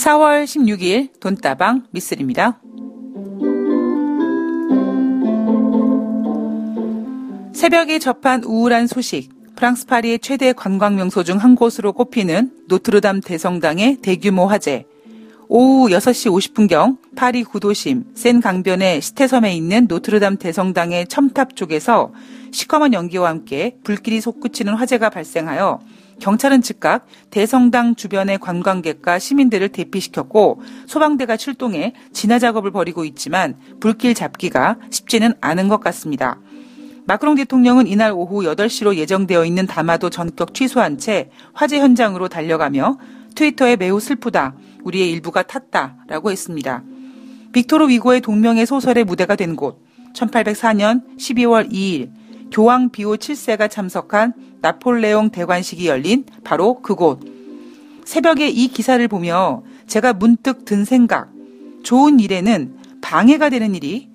4월 16일 돈다방 미쓰리입니다. 새벽에 접한 우울한 소식. 프랑스 파리의 최대 관광 명소 중 한 곳으로 꼽히는 노트르담 대성당의 대규모 화재. 오후 6시 50분경 파리 구도심 센 강변의 시테섬에 있는 노트르담 대성당의 첨탑 쪽에서 시커먼 연기와 함께 불길이 솟구치는 화재가 발생하여 경찰은 즉각 대성당 주변의 관광객과 시민들을 대피시켰고 소방대가 출동해 진화 작업을 벌이고 있지만 불길 잡기가 쉽지는 않은 것 같습니다. 마크롱 대통령은 이날 오후 8시로 예정되어 있는 담화도 전격 취소한 채 화재 현장으로 달려가며 트위터에 매우 슬프다. 우리의 일부가 탔다 라고 했습니다. 빅토르 위고의 동명의 소설의 무대가 된 곳, 1804년 12월 2일 교황 비오 7세가 참석한 나폴레옹 대관식이 열린 바로 그곳. 새벽에 이 기사를 보며 제가 문득 든 생각. 좋은 일에는 방해가 되는 일이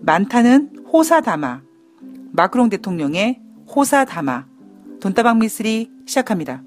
많다는 호사다마. 마크롱 대통령의 호사다마. 돈다방 미스리 시작합니다.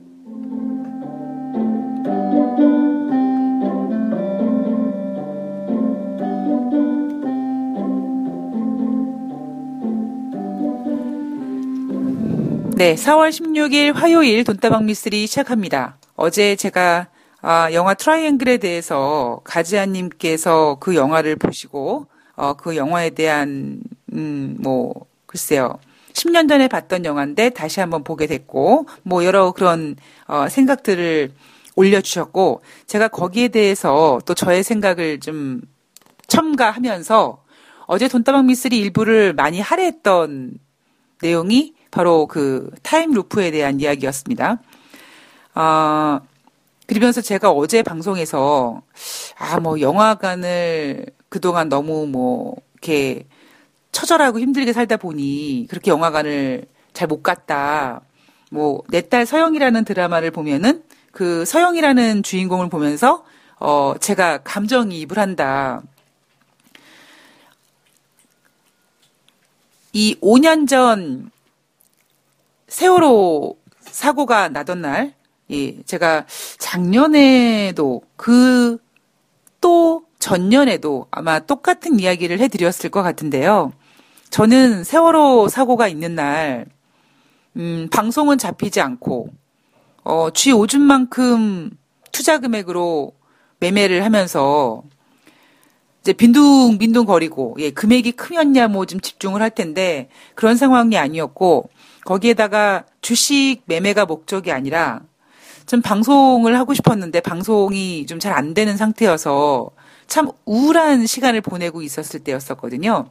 네, 4월 16일 화요일 돈다방 미스리 시작합니다. 어제 제가 아, 영화 트라이앵글에 대해서 가지아님께서 그 영화를 보시고 어, 그 영화에 대한 음, 뭐 글쎄요. 10년 전에 봤던 영화인데 다시 한번 보게 됐고 뭐 여러 그런 어, 생각들을 올려주셨고 제가 거기에 대해서 또 저의 생각을 좀 첨가하면서 어제 돈다방 미스리 일부를 많이 할애했던 내용이 바로 그 타임 루프에 대한 이야기였습니다. 아, 그러면서 제가 어제 방송에서 아, 뭐 영화관을 그동안 너무 뭐 이렇게 처절하고 힘들게 살다 보니 그렇게 영화관을 잘 못 갔다. 뭐 내 딸 서영이라는 드라마를 보면은 그 서영이라는 주인공을 보면서 어 제가 감정이입을 한다. 이 5년 전 세월호 사고가 나던 날, 예, 제가 작년에도 그 또 전년에도 아마 똑같은 이야기를 해드렸을 것 같은데요. 저는 세월호 사고가 있는 날, 음, 방송은 잡히지 않고, 어, 쥐 오줌 만큼 투자 금액으로 매매를 하면서, 이제 빈둥빈둥 거리고, 예, 금액이 크면야 뭐좀 집중을 할 텐데, 그런 상황이 아니었고, 거기에다가 주식 매매가 목적이 아니라 좀 방송을 하고 싶었는데 방송이 좀 잘 안 되는 상태여서 참 우울한 시간을 보내고 있었을 때였었거든요.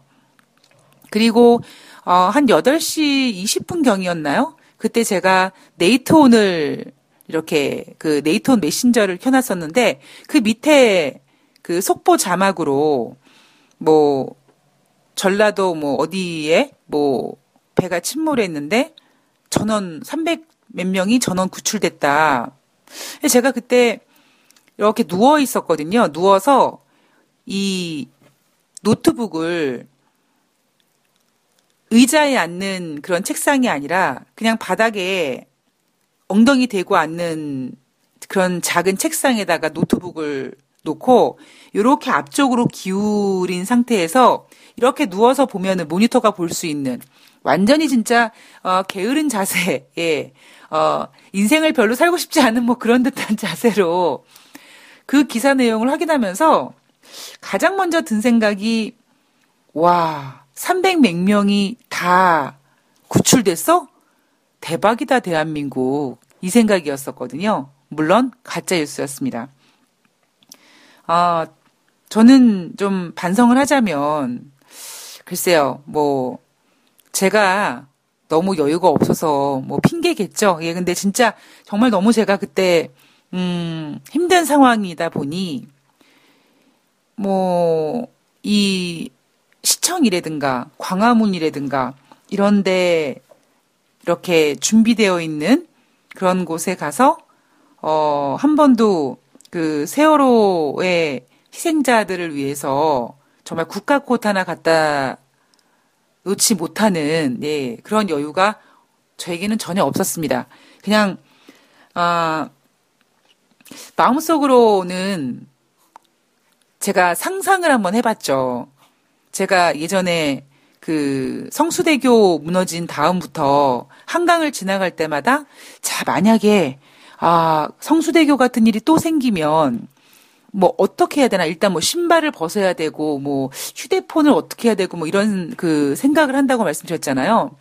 그리고 어, 한 8시 20분 경이었나요? 그때 제가 네이트온을 이렇게 그 네이트온 메신저를 켜놨었는데 그 밑에 그 속보 자막으로 뭐 전라도 뭐 어디에 뭐 배가 침몰했는데 전원 300 몇 명이 전원 구출됐다. 제가 그때 이렇게 누워 있었거든요. 누워서 이 노트북을 의자에 앉는 그런 책상이 아니라 그냥 바닥에 엉덩이 대고 앉는 그런 작은 책상에다가 노트북을 놓고 이렇게 앞쪽으로 기울인 상태에서 이렇게 누워서 보면은 모니터가 볼 수 있는 완전히 진짜 어, 게으른 자세, 예, 어, 인생을 별로 살고 싶지 않은 뭐 그런 듯한 자세로 그 기사 내용을 확인하면서 가장 먼저 든 생각이 와, 300몇 명이 다 구출됐어? 대박이다, 대한민국. 이 생각이었었거든요. 물론 가짜 뉴스였습니다. 아, 저는 좀 반성을 하자면 글쎄요, 뭐 제가 너무 여유가 없어서 뭐 핑계겠죠. 예, 근데 진짜 정말 너무 제가 그때 음, 힘든 상황이다 보니 뭐 이 시청이라든가 광화문이라든가 이런데 이렇게 준비되어 있는 그런 곳에 가서 어, 한 번도 그 세월호의 희생자들을 위해서 정말 국가 꽃 하나 갖다 놓지 못하는 예, 그런 여유가 저에게는 전혀 없었습니다. 그냥 아 마음속으로는 제가 상상을 한번 해봤죠. 제가 예전에 그 성수대교 무너진 다음부터 한강을 지나갈 때마다 자 만약에 아 성수대교 같은 일이 또 생기면 뭐 어떻게 해야 되나 일단 뭐 신발을 벗어야 되고 뭐 휴대폰을 어떻게 해야 되고 뭐 이런 그 생각을 한다고 말씀드렸잖아요.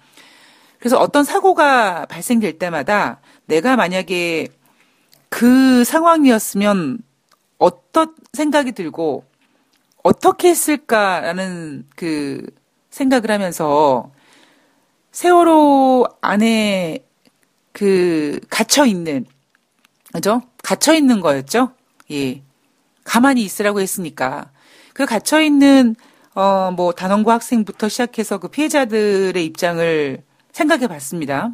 그래서 어떤 사고가 발생될 때마다 내가 만약에 그 상황이었으면 어떤 생각이 들고 어떻게 했을까라는 그 생각을 하면서 세월호 안에 그 갇혀 있는 그죠? 갇혀 있는 거였죠. 예. 가만히 있으라고 했으니까. 그 갇혀 있는 어 뭐 단원고 학생부터 시작해서 그 피해자들의 입장을 생각해 봤습니다.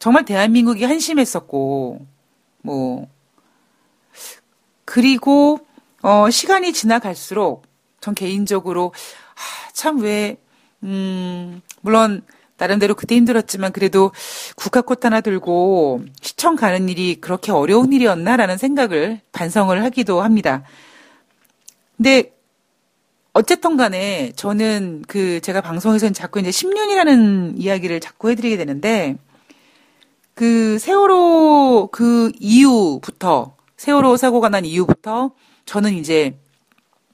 정말 대한민국이 한심했었고 뭐 그리고 어 시간이 지나갈수록 전 개인적으로 아, 참왜 음, 물론 나름대로 그때 힘들었지만 그래도 국가꽃 하나 들고 시청 가는 일이 그렇게 어려운 일이었나라는 생각을 반성을 하기도 합니다. 근데 어쨌든 간에 저는 그 제가 방송에서는 자꾸 이제 10년이라는 이야기를 자꾸 해드리게 되는데 그 세월호 그 이후부터 세월호 사고가 난 이후부터 저는 이제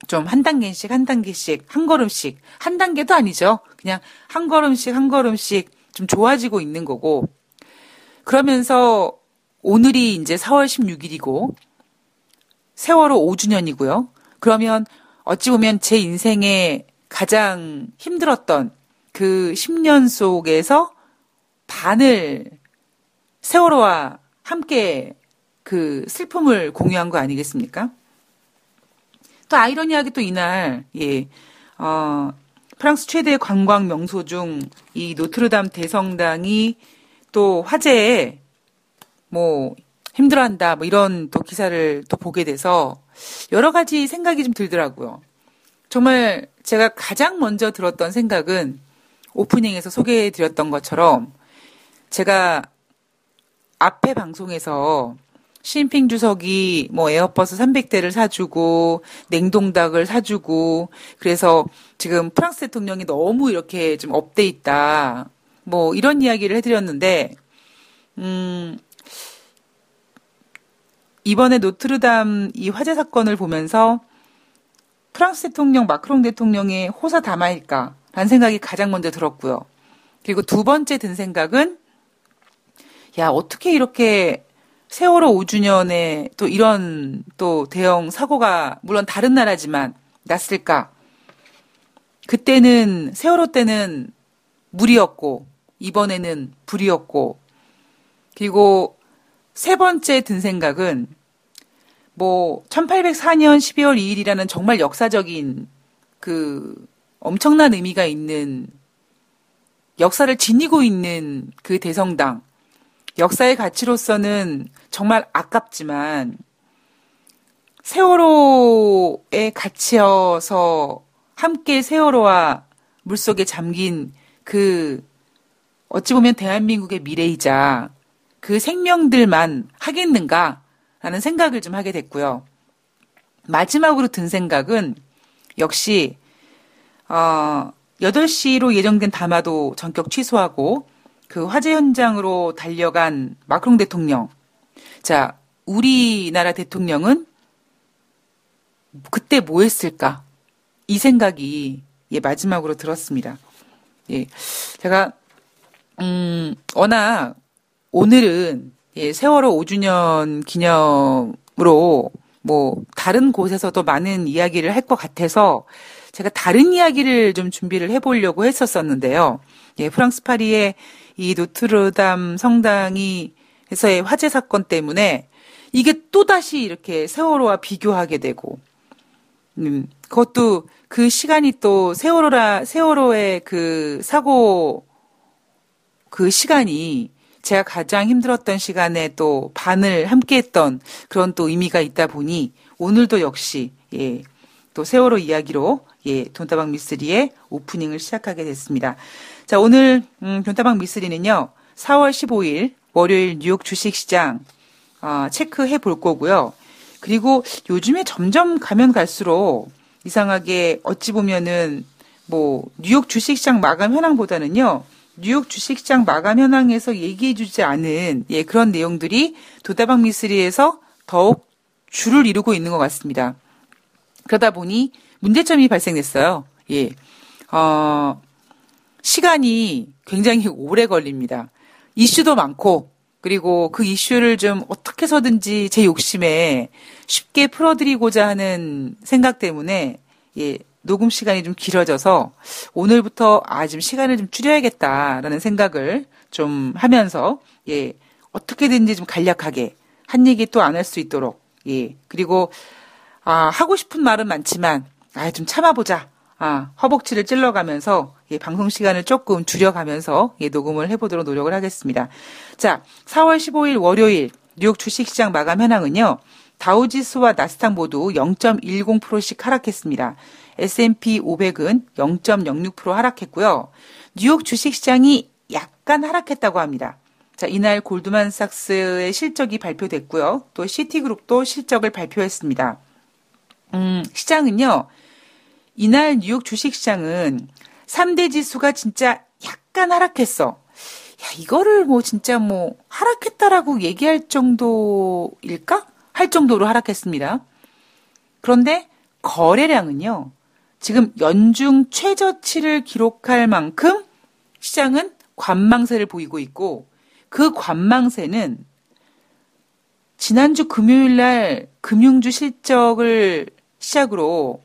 좀 한 단계씩 한 단계씩 한 걸음씩 한 단계도 아니죠. 그냥 한 걸음씩 한 걸음씩 좀 좋아지고 있는 거고 그러면서 오늘이 이제 4월 16일이고 세월호 5주년이고요. 그러면 어찌 보면 제 인생에 가장 힘들었던 그 10년 속에서 반을 세월호와 함께 그 슬픔을 공유한 거 아니겠습니까? 또 아이러니하게 또 이날, 예, 어, 프랑스 최대 관광 명소 중 이 노트르담 대성당이 또 화재에 뭐 힘들어한다 뭐 이런 또 기사를 또 보게 돼서 여러 가지 생각이 좀 들더라고요. 정말 제가 가장 먼저 들었던 생각은 오프닝에서 소개해 드렸던 것처럼 제가 앞에 방송에서 시진핑 주석이 뭐 에어버스 300대를 사주고 냉동닭을 사주고 그래서 지금 프랑스 대통령이 너무 이렇게 좀 업돼 있다. 뭐 이런 이야기를 해드렸는데 음 이번에 노트르담 이 화재 사건을 보면서 프랑스 대통령 마크롱 대통령의 호사다마일까라는 생각이 가장 먼저 들었고요. 그리고 두 번째 든 생각은 야 어떻게 이렇게 세월호 5주년에 또 이런 또 대형 사고가 물론 다른 나라지만 났을까? 그때는 세월호 때는 물이었고 이번에는 불이었고 그리고 세 번째 든 생각은 뭐 1804년 12월 2일이라는 정말 역사적인 그 엄청난 의미가 있는 역사를 지니고 있는 그 대성당 역사의 가치로서는 정말 아깝지만 세월호에 갇혀서 함께 세월호와 물속에 잠긴 그 어찌 보면 대한민국의 미래이자 그 생명들만 하겠는가 라는 생각을 좀 하게 됐고요. 마지막으로 든 생각은 역시 어 8시로 예정된 담화도 전격 취소하고 그 화재 현장으로 달려간 마크롱 대통령. 자, 우리나라 대통령은 그때 뭐 했을까? 이 생각이 예, 마지막으로 들었습니다. 예. 제가 음, 워낙 오늘은 예, 세월호 5주년 기념으로 뭐 다른 곳에서도 많은 이야기를 할 것 같아서 제가 다른 이야기를 좀 준비를 해보려고 했었었는데요. 예, 프랑스 파리의 이 노트르담 성당이 해서의 화재 사건 때문에 이게 또다시 이렇게 세월호와 비교하게 되고, 음, 그것도 그 시간이 또 세월호라, 세월호의 그 사고 그 시간이 제가 가장 힘들었던 시간에 또 반을 함께 했던 그런 또 의미가 있다 보니 오늘도 역시, 예, 또 세월호 이야기로, 예, 돈다방 미스리의 오프닝을 시작하게 됐습니다. 자, 오늘 음, 변타방 미스리는요. 4월 15일 월요일 뉴욕 주식시장 어, 체크해 볼 거고요. 그리고 요즘에 점점 가면 갈수록 이상하게 어찌 보면은 뭐 뉴욕 주식시장 마감 현황보다는요. 뉴욕 주식시장 마감 현황에서 얘기해 주지 않은 예 그런 내용들이 도다방 미스리에서 더욱 줄을 이루고 있는 것 같습니다. 그러다 보니 문제점이 발생됐어요. 예, 어, 시간이 굉장히 오래 걸립니다. 이슈도 많고 그리고 그 이슈를 좀 어떻게 해서든지 제 욕심에 쉽게 풀어드리고자 하는 생각 때문에 예, 녹음 시간이 좀 길어져서 오늘부터 아, 좀 시간을 좀 줄여야겠다라는 생각을 좀 하면서 예, 어떻게든지 좀 간략하게 한 얘기 또 안 할 수 있도록 예, 그리고 아, 하고 싶은 말은 많지만 아, 좀 참아보자. 아, 허벅지를 찔러가면서 예, 방송 시간을 조금 줄여가면서 예, 녹음을 해보도록 노력을 하겠습니다. 자, 4월 15일 월요일 뉴욕 주식시장 마감 현황은요. 다우지수와 나스닥 모두 0.10%씩 하락했습니다. S&P 500은 0.06% 하락했고요. 뉴욕 주식시장이 약간 하락했다고 합니다. 자, 이날 골드만삭스의 실적이 발표됐고요. 또 시티그룹도 실적을 발표했습니다. 음, 시장은요. 이날 뉴욕 주식시장은 3대 지수가 진짜 약간 하락했어. 야, 이거를 뭐 진짜 뭐 하락했다라고 얘기할 정도일까? 할 정도로 하락했습니다. 그런데 거래량은요. 지금 연중 최저치를 기록할 만큼 시장은 관망세를 보이고 있고 그 관망세는 지난주 금요일 날 금융주 실적을 시작으로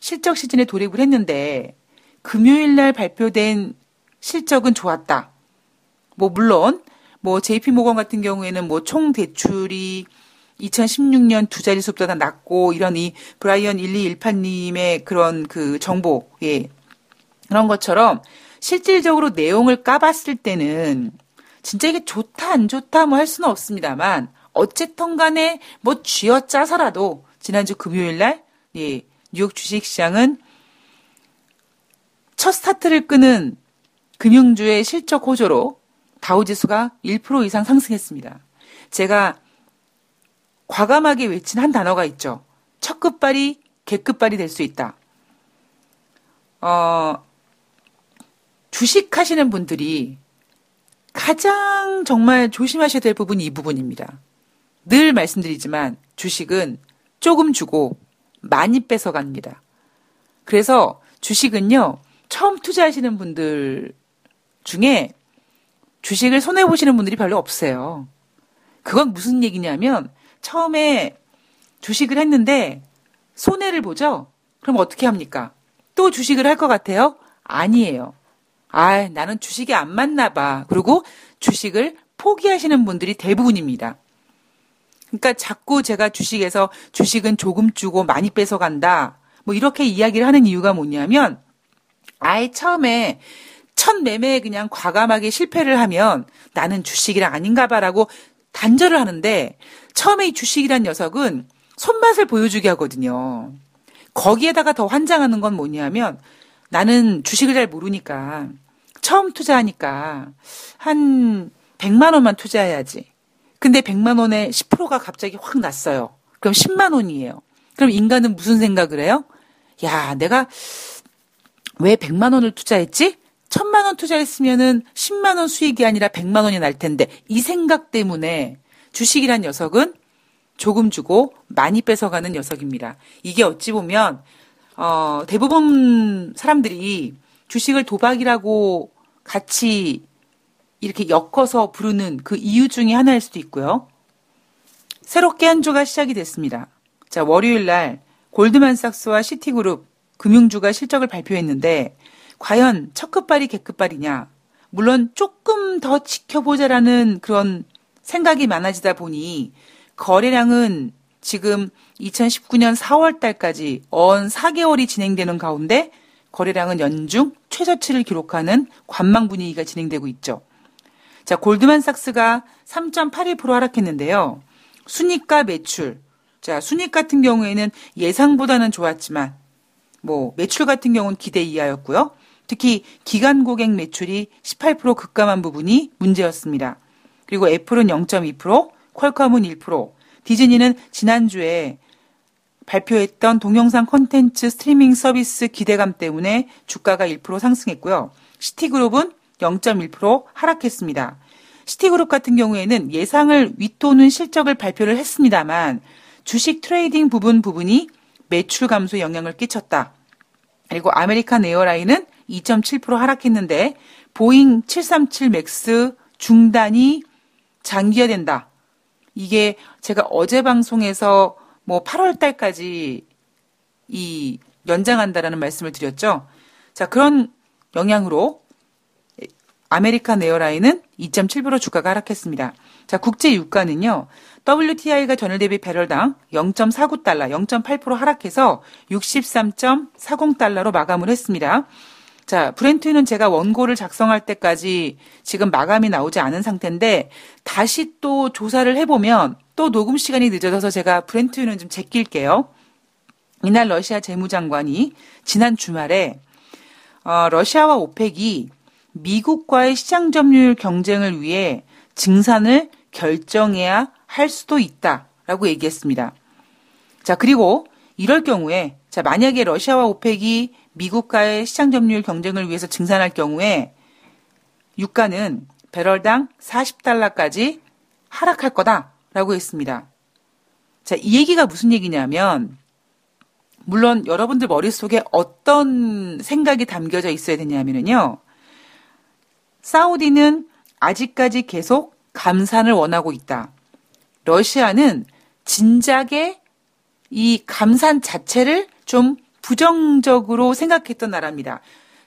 실적 시즌에 돌입을 했는데 금요일 날 발표된 실적은 좋았다. 뭐 물론 뭐 JP 모건 같은 경우에는 뭐 총 대출이 2016년 두 자릿수보다 낮고 이런 이 브라이언 1218님의 그런 그 정보, 예. 그런 것처럼 실질적으로 내용을 까봤을 때는 진짜 이게 좋다 안 좋다 뭐 할 수는 없습니다만 어쨌든 간에 뭐 쥐어 짜서라도 지난주 금요일 날 예, 뉴욕 주식시장은 첫 스타트를 끄는 금융주의 실적 호조로 다우지수가 1% 이상 상승했습니다. 제가 과감하게 외친 한 단어가 있죠. 첫 끝발이 개끝발이 될 수 있다. 어, 주식 하시는 분들이 가장 정말 조심하셔야 될 부분이 이 부분입니다. 늘 말씀드리지만 주식은 조금 주고 많이 뺏어 갑니다. 그래서 주식은요, 처음 투자하시는 분들 중에 주식을 손해 보시는 분들이 별로 없어요. 그건 무슨 얘기냐면, 처음에 주식을 했는데, 손해를 보죠? 그럼 어떻게 합니까? 또 주식을 할 것 같아요? 아니에요. 아, 나는 주식이 안 맞나 봐. 그리고 주식을 포기하시는 분들이 대부분입니다. 그러니까 자꾸 제가 주식에서 주식은 조금 주고 많이 뺏어간다. 뭐 이렇게 이야기를 하는 이유가 뭐냐면 아예 처음에 첫 매매에 그냥 과감하게 실패를 하면 나는 주식이랑 아닌가 봐라고 단절을 하는데 처음에 이 주식이란 녀석은 손맛을 보여주게 하거든요. 거기에다가 더 환장하는 건 뭐냐면 나는 주식을 잘 모르니까 처음 투자하니까 한 100만 원만 투자해야지. 근데 100만 원에 10%가 갑자기 확 났어요. 그럼 10만 원이에요. 그럼 인간은 무슨 생각을 해요? 야, 내가 왜 100만 원을 투자했지? 1000만 원 투자했으면은 10만 원 수익이 아니라 100만 원이 날 텐데 이 생각 때문에 주식이란 녀석은 조금 주고 많이 뺏어가는 녀석입니다. 이게 어찌 보면 어, 대부분 사람들이 주식을 도박이라고 같이 이렇게 엮어서 부르는 그 이유 중에 하나일 수도 있고요. 새롭게 한 주가 시작이 됐습니다. 자, 월요일 날 골드만삭스와 시티그룹 금융주가 실적을 발표했는데 과연 첫 끝발이 개끝발이냐? 물론 조금 더 지켜보자라는 그런 생각이 많아지다 보니 거래량은 지금 2019년 4월 달까지 언 4개월이 진행되는 가운데 거래량은 연중 최저치를 기록하는 관망 분위기가 진행되고 있죠. 자, 골드만삭스가 3.81% 하락했는데요. 순위가 매출. 자, 순익 같은 경우에는 예상보다는 좋았지만 뭐 매출 같은 경우는 기대 이하였고요. 특히 기간 고객 매출이 18% 급감한 부분이 문제였습니다. 그리고 애플은 0.2%, 퀄컴은 1%, 디즈니는 지난주에 발표했던 동영상 콘텐츠 스트리밍 서비스 기대감 때문에 주가가 1% 상승했고요. 시티그룹은 0.1% 하락했습니다. 시티그룹 같은 경우에는 예상을 웃도는 실적을 발표를 했습니다만 주식 트레이딩 부분 부분이 매출 감소에 영향을 끼쳤다. 그리고 아메리칸 에어라인은 2.7% 하락했는데 보잉 737 맥스 중단이 장기화된다. 이게 제가 어제 방송에서 뭐 8월 달까지 이 연장한다라는 말씀을 드렸죠. 자, 그런 영향으로 아메리칸 에어라인은 2.7% 주가가 하락했습니다. 자, 국제 유가는요. WTI가 전일 대비 배럴당 0.49달러, 0.8% 하락해서 63.40달러로 마감을 했습니다. 자, 브렌트는 제가 원고를 작성할 때까지 지금 마감이 나오지 않은 상태인데 다시 또 조사를 해보면 또 녹음 시간이 늦어져서 제가 브렌트유는 좀 제낄게요. 이날 러시아 재무장관이 지난 주말에 어, 러시아와 오펙이 미국과의 시장 점유율 경쟁을 위해 증산을 결정해야 할 수도 있다라고 얘기했습니다. 자, 그리고 이럴 경우에 자, 만약에 러시아와 오펙이 미국과의 시장 점유율 경쟁을 위해서 증산할 경우에 유가는 배럴당 40달러까지 하락할 거다라고 했습니다. 자, 이 얘기가 무슨 얘기냐면 물론 여러분들 머릿속에 어떤 생각이 담겨져 있어야 되냐면요. 사우디는 아직까지 계속 감산을 원하고 있다. 러시아는 진작에 이 감산 자체를 좀 부정적으로 생각했던 나라입니다.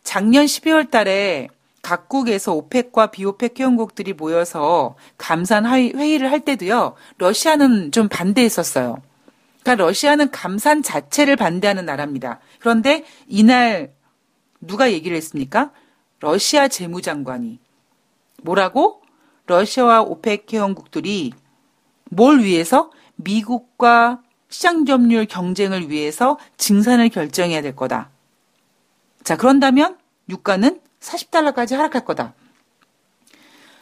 작년 12월 달에 각국에서 오펙과 비오펙 회원국들이 모여서 감산 회의를 할 때도요, 러시아는 좀 반대했었어요. 그러니까 러시아는 감산 자체를 반대하는 나라입니다. 그런데 이날 누가 얘기를 했습니까? 러시아 재무장관이 뭐라고? 러시아와 오펙 회원국들이 뭘 위해서? 미국과 시장 점유율 경쟁을 위해서 증산을 결정해야 될 거다. 자, 그런다면 유가는 40달러까지 하락할 거다.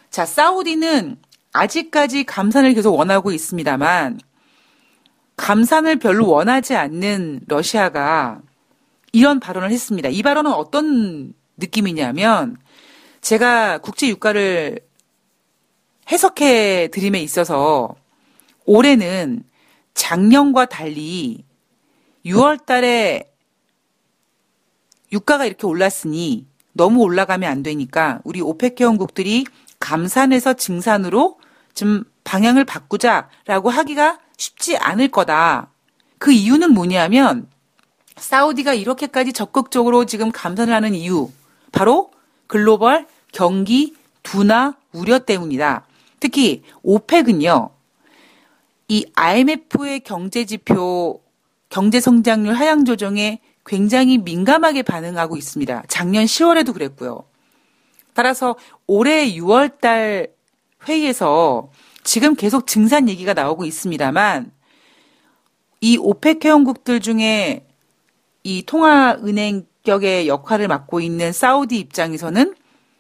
자, 사우디는 아직까지 감산을 계속 원하고 있습니다만 감산을 별로 원하지 않는 러시아가 이런 발언을 했습니다. 이 발언은 어떤 느낌이냐면 제가 국제 유가를 해석해 드림에 있어서 올해는 작년과 달리 6월 달에 유가가 이렇게 올랐으니 너무 올라가면 안 되니까 우리 오펙 회원국들이 감산에서 증산으로 좀 방향을 바꾸자라고 하기가 쉽지 않을 거다. 그 이유는 뭐냐면 사우디가 이렇게까지 적극적으로 지금 감산을 하는 이유 바로 글로벌 경기 둔화 우려 때문이다. 특히 오펙은요. 이 IMF의 경제 지표 경제 성장률 하향 조정에 굉장히 민감하게 반응하고 있습니다. 작년 10월에도 그랬고요. 따라서 올해 6월 달 회의에서 지금 계속 증산 얘기가 나오고 있습니다만 이 오펙 회원국들 중에 이 중앙은행 격의 역할을 맡고 있는 사우디 입장에서는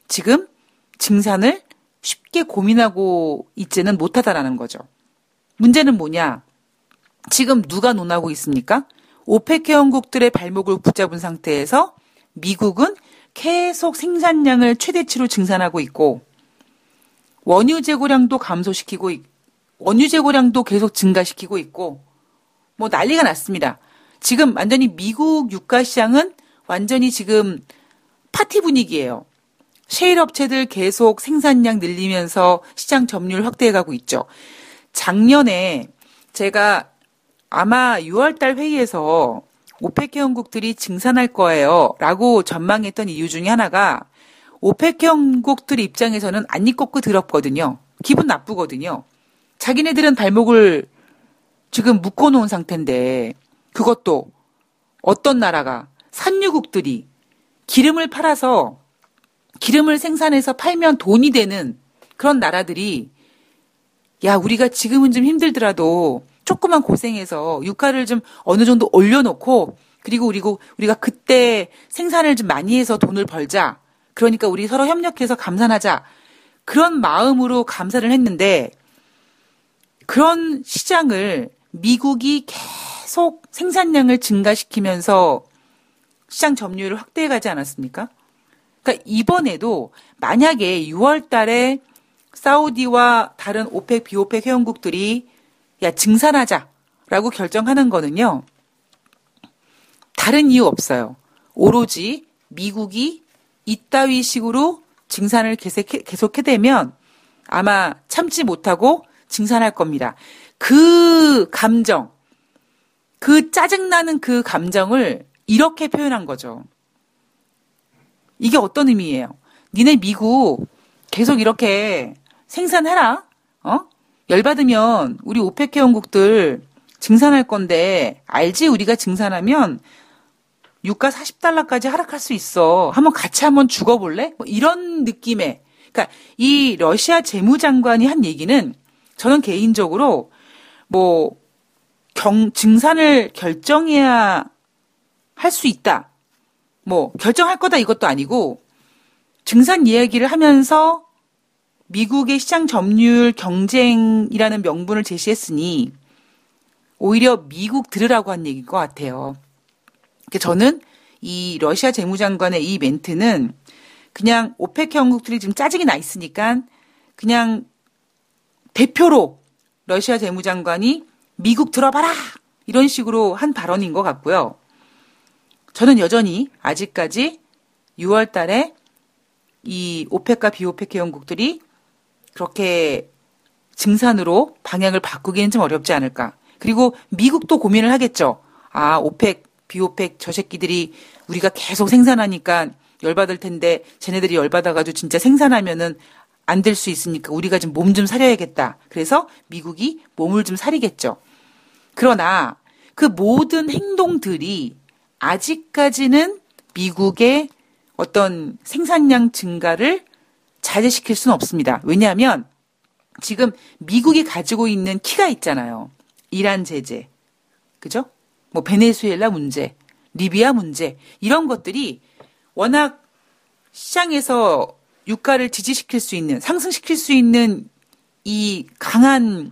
지금 증산을 쉽게 고민하고 있지는 못하다라는 거죠. 문제는 뭐냐? 지금 누가 논하고 있습니까? 오펙 회원국들의 발목을 붙잡은 상태에서 미국은 계속 생산량을 최대치로 증산하고 있고 원유 재고량도 감소시키고 원유 재고량도 계속 증가시키고 있고 뭐 난리가 났습니다. 지금 완전히 미국 유가 시장은 완전히 지금 파티 분위기예요. 셰일 업체들 계속 생산량 늘리면서 시장 점유율 확대해 가고 있죠. 작년에 제가 아마 6월 달 회의에서 오펙 회원국들이 증산할 거예요. 라고 전망했던 이유 중에 하나가 오펙 회원국들 입장에서는 아니꼽거든요. 기분 나쁘거든요. 자기네들은 발목을 지금 묶어놓은 상태인데 그것도 어떤 나라가 산유국들이 기름을 팔아서 기름을 생산해서 팔면 돈이 되는 그런 나라들이 야, 우리가 지금은 좀 힘들더라도 조금만 고생해서 유가를 좀 어느 정도 올려놓고 그리고 그리고 우리가 그때 생산을 좀 많이 해서 돈을 벌자. 그러니까 우리 서로 협력해서 감산하자. 그런 마음으로 감사를 했는데 그런 시장을 미국이 계속 생산량을 증가시키면서 시장 점유율을 확대해 가지 않았습니까? 그러니까 이번에도 만약에 6월 달에 사우디와 다른 오펙, 비오펙 회원국들이 야, 증산하자라고 결정하는 거는요. 다른 이유 없어요. 오로지 미국이 이따위 식으로 증산을 계속 해대면 아마 참지 못하고 증산할 겁니다. 그 감정, 그 짜증나는 그 감정을 이렇게 표현한 거죠. 이게 어떤 의미예요? 니네 미국 계속 이렇게 생산해라. 어? 열받으면 우리 오펙 회원국들 증산할 건데 알지? 우리가 증산하면 유가 40달러까지 하락할 수 있어. 한번 같이 한번 죽어볼래? 뭐 이런 느낌의. 그러니까 이 러시아 재무장관이 한 얘기는 저는 개인적으로 뭐 경, 증산을 결정해야 할 수 있다. 뭐 결정할 거다 이것도 아니고 증산 이야기를 하면서 미국의 시장 점유율 경쟁이라는 명분을 제시했으니 오히려 미국 들으라고 한 얘기인 것 같아요. 저는 이 러시아 재무장관의 이 멘트는 그냥 오펙 형국들이 지금 짜증이 나 있으니까 그냥 대표로 러시아 재무장관이 미국 들어봐라! 이런 식으로 한 발언인 것 같고요. 저는 여전히 아직까지 6월 달에 이 오펙과 비오펙 회원국들이 그렇게 증산으로 방향을 바꾸기는 좀 어렵지 않을까. 그리고 미국도 고민을 하겠죠. 아, 오펙, 비오펙 저 새끼들이 우리가 계속 생산하니까 열받을 텐데 쟤네들이 열받아가지고 진짜 생산하면은 안 될 수 있으니까 우리가 좀 몸좀 사려야겠다. 그래서 미국이 몸을 좀 사리겠죠. 그러나 그 모든 행동들이 아직까지는 미국의 어떤 생산량 증가를 자제시킬 수는 없습니다. 왜냐하면 지금 미국이 가지고 있는 키가 있잖아요. 이란 제재. 그죠? 뭐 베네수엘라 문제, 리비아 문제 이런 것들이 워낙 시장에서 유가를 지지시킬 수 있는 상승시킬 수 있는 이 강한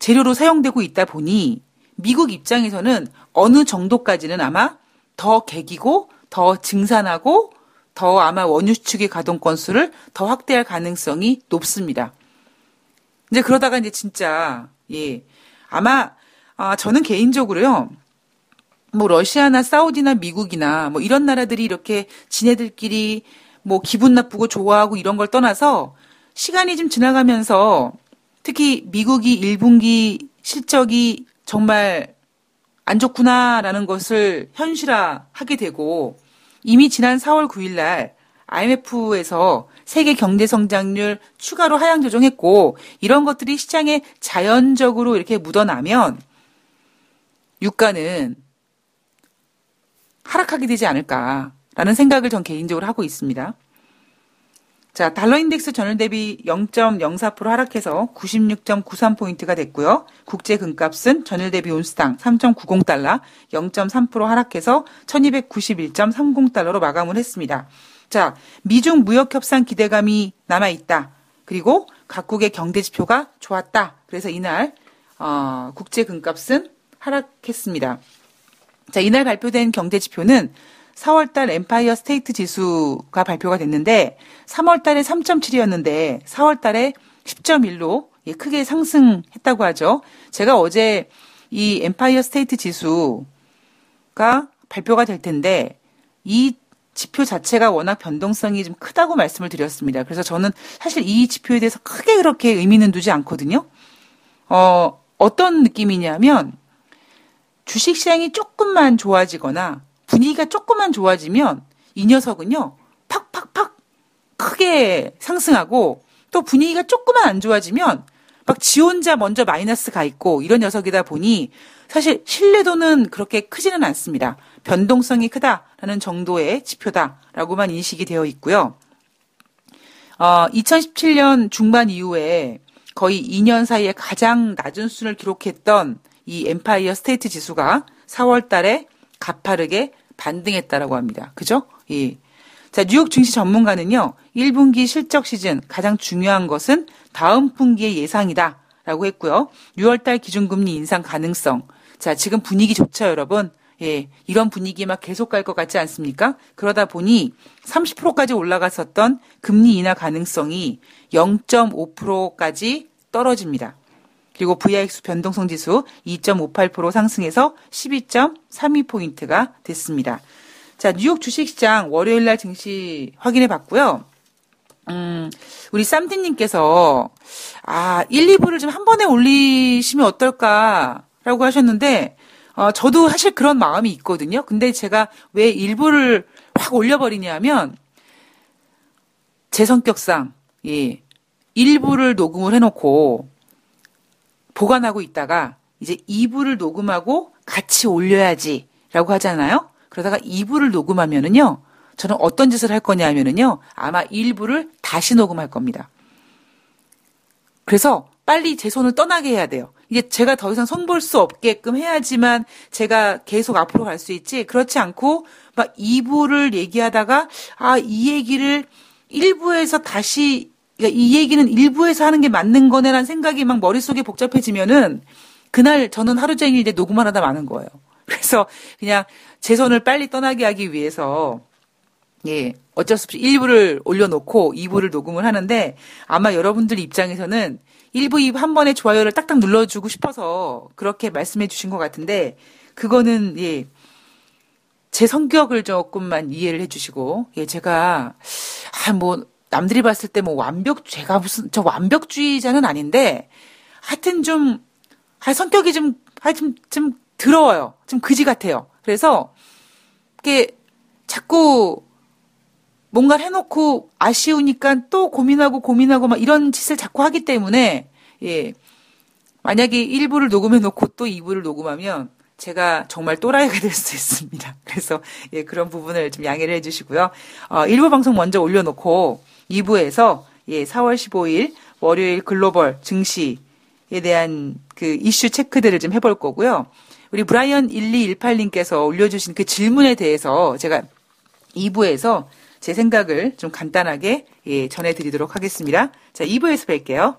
재료로 사용되고 있다 보니 미국 입장에서는 어느 정도까지는 아마 더 개기고 더 증산하고 더 아마 원유 수축의 가동 건수를 더 확대할 가능성이 높습니다. 이제 그러다가 이제 진짜 예 아마 아 저는 개인적으로요 뭐 러시아나 사우디나 미국이나 뭐 이런 나라들이 이렇게 지네들끼리 뭐 기분 나쁘고 좋아하고 이런 걸 떠나서 시간이 좀 지나가면서 특히 미국이 1분기 실적이 정말 안 좋구나라는 것을 현실화하게 되고 이미 지난 4월 9일 날 IMF에서 세계 경제 성장률 추가로 하향 조정했고 이런 것들이 시장에 자연적으로 이렇게 묻어나면 유가는 하락하게 되지 않을까라는 생각을 전 개인적으로 하고 있습니다. 자, 달러 인덱스 전일 대비 0.04% 하락해서 96.93포인트가 됐고요. 국제 금값은 전일 대비 온스당 3.90달러, 0.3% 하락해서 1291.30달러로 마감을 했습니다. 자, 미중 무역 협상 기대감이 남아 있다. 그리고 각국의 경제 지표가 좋았다. 그래서 이날 어, 국제 금값은 하락했습니다. 자, 이날 발표된 경제 지표는 4월달 엠파이어 스테이트 지수가 발표가 됐는데 3월달에 3.7이었는데 4월달에 10.1로 예, 크게 상승했다고 하죠. 제가 어제 이 엠파이어 스테이트 지수가 발표가 될 텐데 이 지표 자체가 워낙 변동성이 좀 크다고 말씀을 드렸습니다. 그래서 저는 사실 이 지표에 대해서 크게 그렇게 의미는 두지 않거든요. 어, 어떤 느낌이냐면 주식 시장이 조금만 좋아지거나 분위기가 조금만 좋아지면 이 녀석은요, 팍팍팍 크게 상승하고 또 분위기가 조금만 안 좋아지면 막 지 혼자 먼저 마이너스 가 있고 이런 녀석이다 보니 사실 신뢰도는 그렇게 크지는 않습니다. 변동성이 크다라는 정도의 지표다라고만 인식이 되어 있고요. 어, 2017년 중반 이후에 거의 2년 사이에 가장 낮은 수준을 기록했던 이 엠파이어 스테이트 지수가 4월 달에 가파르게 반등했다라고 합니다. 그죠? 예. 자, 뉴욕 증시 전문가는요, 1분기 실적 시즌 가장 중요한 것은 다음 분기의 예상이다. 라고 했고요. 6월달 기준금리 인상 가능성. 자, 지금 분위기 좋죠, 여러분? 예, 이런 분위기 막 계속 갈 것 같지 않습니까? 그러다 보니 30%까지 올라갔었던 금리 인하 가능성이 0.5%까지 떨어집니다. 그리고 VIX 변동성 지수 2.58% 상승해서 12.32포인트가 됐습니다. 자, 뉴욕 주식시장 월요일 날 증시 확인해 봤고요. 음, 우리 쌈디님께서, 아, 1, 2부를 좀 한 번에 올리시면 어떨까라고 하셨는데, 어, 저도 사실 그런 마음이 있거든요. 근데 제가 왜 일부를 확 올려버리냐면, 제 성격상, 예, 일부를 녹음을 해놓고, 보관하고 있다가, 이제 2부를 녹음하고 같이 올려야지라고 하잖아요. 그러다가 2부를 녹음하면은요, 저는 어떤 짓을 할 거냐 하면은요, 아마 1부를 다시 녹음할 겁니다. 그래서 빨리 제 손을 떠나게 해야 돼요. 이게 제가 더 이상 손볼 수 없게끔 해야지만 제가 계속 앞으로 갈 수 있지. 그렇지 않고 막 2부를 얘기하다가 아, 이 얘기를 1부에서 다시 그러니까 이 얘기는 1부에서 하는 게 맞는 거네라는 생각이 막 머릿속에 복잡해지면은 그날 저는 하루 종일 이제 녹음을 하다 마는 거예요. 그래서 그냥 제 손을 빨리 떠나게 하기 위해서 예, 어쩔 수 없이 1부를 올려놓고 2부를 녹음을 하는데 아마 여러분들 입장에서는 1부, 2부 한 번에 좋아요를 딱딱 눌러주고 싶어서 그렇게 말씀해 주신 것 같은데 그거는 예, 제 성격을 조금만 이해를 해주시고 예, 제가 아, 뭐 남들이 봤을 때 뭐 완벽 제가 무슨 저 완벽주의자는 아닌데 하여튼 좀 아, 성격이 좀 하여튼 좀 더러워요. 좀 그지 같아요. 그래서 이게 자꾸 뭔가를 해놓고 아쉬우니까 또 고민하고 고민하고 막 이런 짓을 자꾸 하기 때문에 예 만약에 1부를 녹음해놓고 또 2부를 녹음하면 제가 정말 또라이가 될 수 있습니다. 그래서 예 그런 부분을 좀 양해를 해주시고요. 어, 1부 방송 먼저 올려놓고 2부에서 예 4월 15일 월요일 글로벌 증시에 대한 그 이슈 체크들을 좀 해볼 거고요. 우리 브라이언 1218님께서 올려주신 그 질문에 대해서 제가 2부에서 제 생각을 좀 간단하게 예, 전해드리도록 하겠습니다. 자, 2부에서 뵐게요.